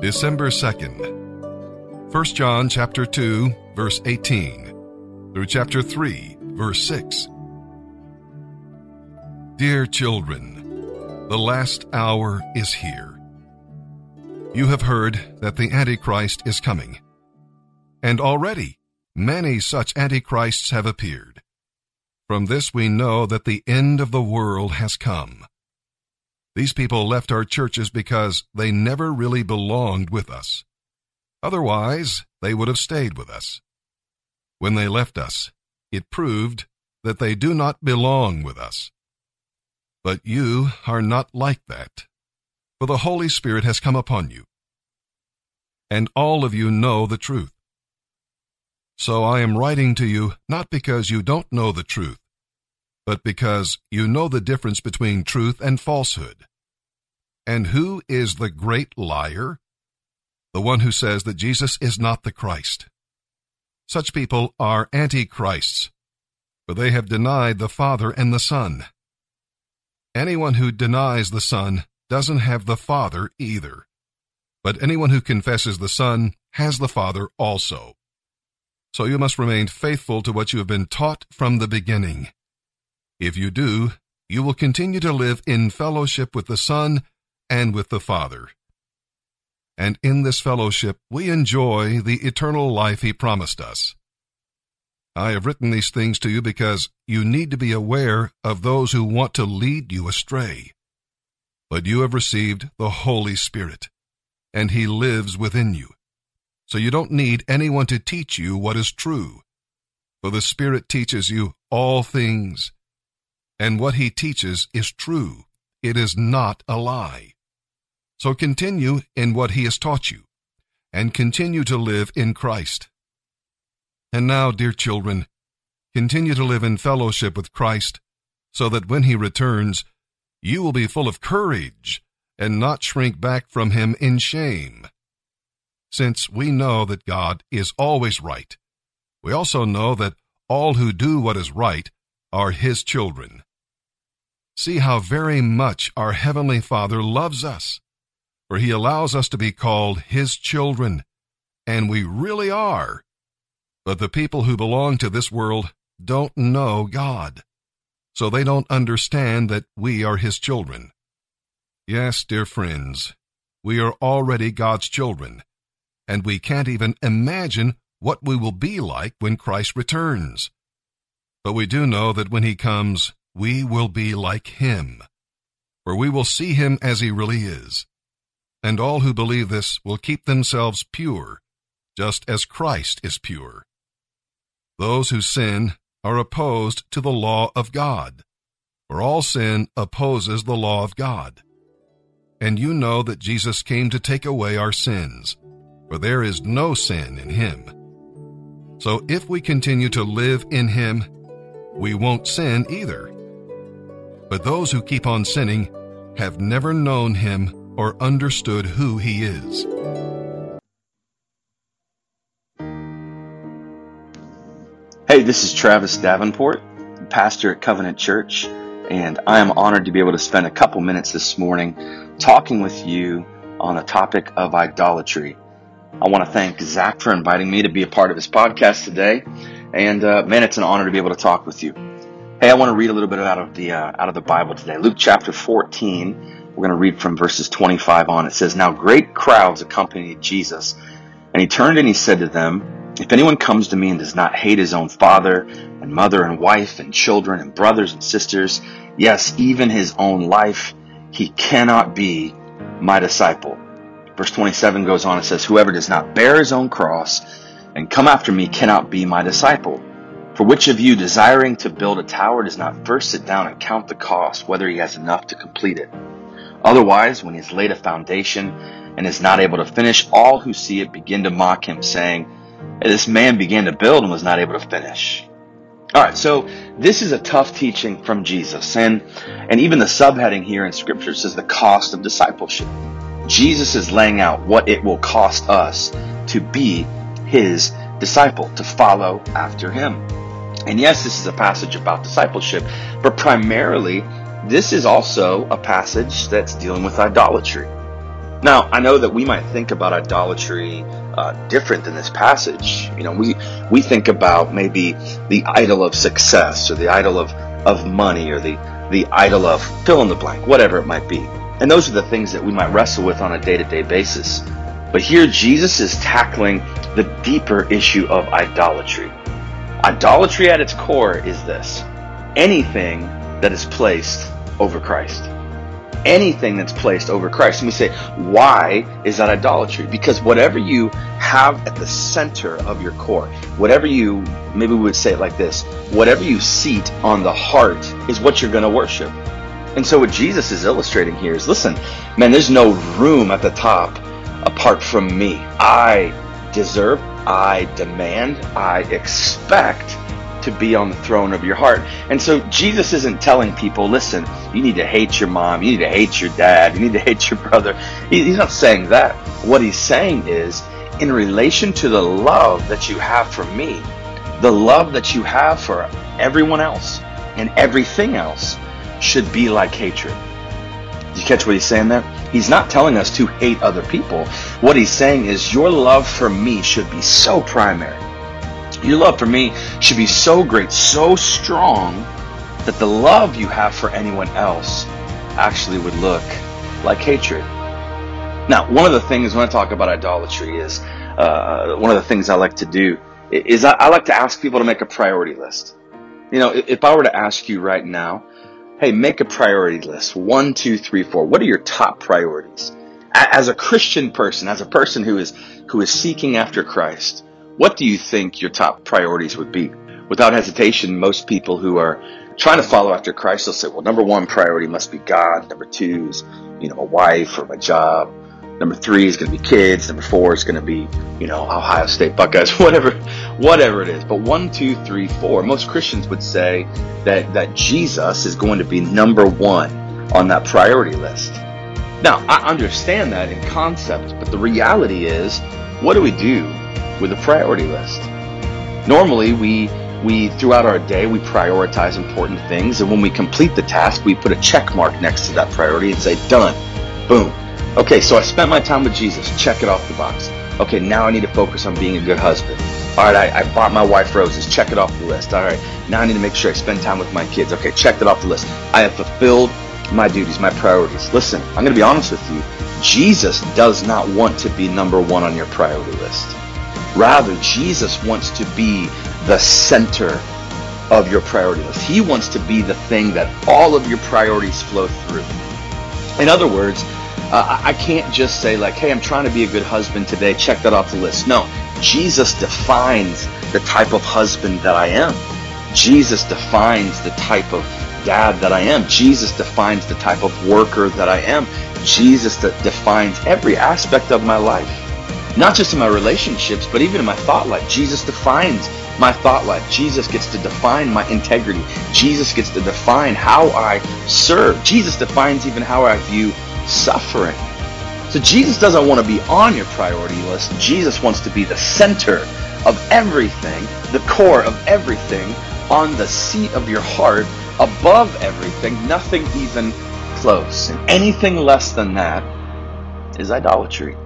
December 2nd. 1 John chapter 2 verse 18 through chapter 3 verse 6. Dear children, the last hour is here. You have heard that the Antichrist is coming. And already many such Antichrists have appeared. From this we know that the end of the world has come. These people left our churches because they never really belonged with us. Otherwise, they would have stayed with us. When they left us, it proved that they do not belong with us. But you are not like that, for the Holy Spirit has come upon you. And all of you know the truth. So I am writing to you not because you don't know the truth, but because you know the difference between truth and falsehood. And who is the great liar? The one who says that Jesus is not the Christ. Such people are antichrists, for they have denied the Father and the Son. Anyone who denies the Son doesn't have the Father either. But anyone who confesses the Son has the Father also. So you must remain faithful to what you have been taught from the beginning. If you do, you will continue to live in fellowship with the Son and with the Father. And in this fellowship we enjoy the eternal life He promised us. I have written these things to you because you need to be aware of those who want to lead you astray. But you have received the Holy Spirit, and He lives within you. So you don't need anyone to teach you what is true. For the Spirit teaches you all things and what he teaches is true. It is not a lie. So continue in what he has taught you, and continue to live in Christ. And now, dear children, continue to live in fellowship with Christ, so that when he returns, you will be full of courage and not shrink back from him in shame. Since we know that God is always right, we also know that all who do what is right are his children. See how very much our Heavenly Father loves us, for He allows us to be called His children, and we really are. But the people who belong to this world don't know God, so they don't understand that we are His children. Yes, dear friends, we are already God's children, and we can't even imagine what we will be like when Christ returns. But we do know that when He comes, we will be like him, for we will see him as he really is. And all who believe this will keep themselves pure, just as Christ is pure. Those who sin are opposed to the law of God, for all sin opposes the law of God. And you know that Jesus came to take away our sins, for there is no sin in him. So if we continue to live in him, we won't sin either. But those who keep on sinning have never known him or understood who he is. Hey, this is Travis Davenport, pastor at Covenant Church, and I am honored to be able to spend a couple minutes this morning talking with you on a topic of idolatry. I want to thank Zach for inviting me to be a part of his podcast today, and uh, man, it's an honor to be able to talk with you. Hey, I want to read a little bit out of the uh, out of the Bible today. Luke chapter 14. We're going to read from verses 25 on. It says, "Now great crowds accompanied Jesus, and he turned and he said to them, If anyone comes to me and does not hate his own father and mother and wife and children and brothers and sisters, yes, even his own life, he cannot be my disciple." Verse 27 goes on and says, "Whoever does not bear his own cross and come after me cannot be my disciple." For which of you, desiring to build a tower, does not first sit down and count the cost, whether he has enough to complete it? Otherwise, when he has laid a foundation and is not able to finish, all who see it begin to mock him, saying, This man began to build and was not able to finish. All right, so this is a tough teaching from Jesus, and and even the subheading here in Scripture says the cost of discipleship. Jesus is laying out what it will cost us to be His disciple, to follow after Him. And yes, this is a passage about discipleship, but primarily, this is also a passage that's dealing with idolatry. Now, I know that we might think about idolatry uh, different than this passage. You know, we we think about maybe the idol of success or the idol of, of money or the, the idol of fill in the blank, whatever it might be. And those are the things that we might wrestle with on a day to day basis. But here, Jesus is tackling the deeper issue of idolatry. Idolatry at its core is this anything that is placed over Christ anything that's placed over Christ. And we say, why is that idolatry? Because whatever you have at the center of your core, whatever you, maybe we would say it like this, whatever you seat on the heart is what you're going to worship. And so what Jesus is illustrating here is, listen, man, there's no room at the top apart from me. I deserve, I demand, I expect to be on the throne of your heart. And so Jesus isn't telling people, listen, you need to hate your mom, you need to hate your dad, you need to hate your brother. He's not saying that. What he's saying is, in relation to the love that you have for me, the love that you have for everyone else and everything else should be like hatred. Did you catch what he's saying there? He's not telling us to hate other people. What he's saying is your love for me should be so primary your love for me should be so great, so strong, that the love you have for anyone else actually would look like hatred. Now, one of the things when I talk about idolatry is uh, one of the things I like to do is I, I like to ask people to make a priority list. You know, if I were to ask you right now, hey, make a priority list. One, two, three, four. What are your top priorities? As a Christian person, as a person who is who is seeking after Christ, what do you think your top priorities would be? Without hesitation, most people who are trying to follow after Christ will say, well, number one priority must be God. Number two is, you know, a wife or my job. Number three is going to be kids. Number four is going to be, you know, Ohio State Buckeyes, whatever, whatever it is. But one, two, three, four. Most Christians would say that that Jesus is going to be number one on that priority list. Now, I understand that in concept, but the reality is, what do we do with a priority list. Normally, we we throughout our day we prioritize important things, and when we complete the task, we put a check mark next to that priority and say done. Boom. Okay, so I spent my time with Jesus. Check it off the box. Okay, now I need to focus on being a good husband. All right, I, I bought my wife roses. Check it off the list. All right, now I need to make sure I spend time with my kids. Okay, check it off the list. I have fulfilled my duties, my priorities. Listen, I'm going to be honest with you. Jesus does not want to be number one on your priority list. Rather, Jesus wants to be the center of your priority list. He wants to be the thing that all of your priorities flow through. In other words, uh, I can't just say like, hey, I'm trying to be a good husband today. Check that off the list. No, Jesus defines the type of husband that I am. Jesus defines the type of dad that I am. Jesus defines the type of worker that I am. Jesus defines every aspect of my life. Not just in my relationships, but even in my thought life. Jesus defines my thought life. Jesus gets to define my integrity. Jesus gets to define how I serve. Jesus defines even how I view suffering. So Jesus doesn't want to be on your priority list. Jesus wants to be the center of everything, the core of everything, on the seat of your heart, above everything, nothing even close. And anything less than that is idolatry.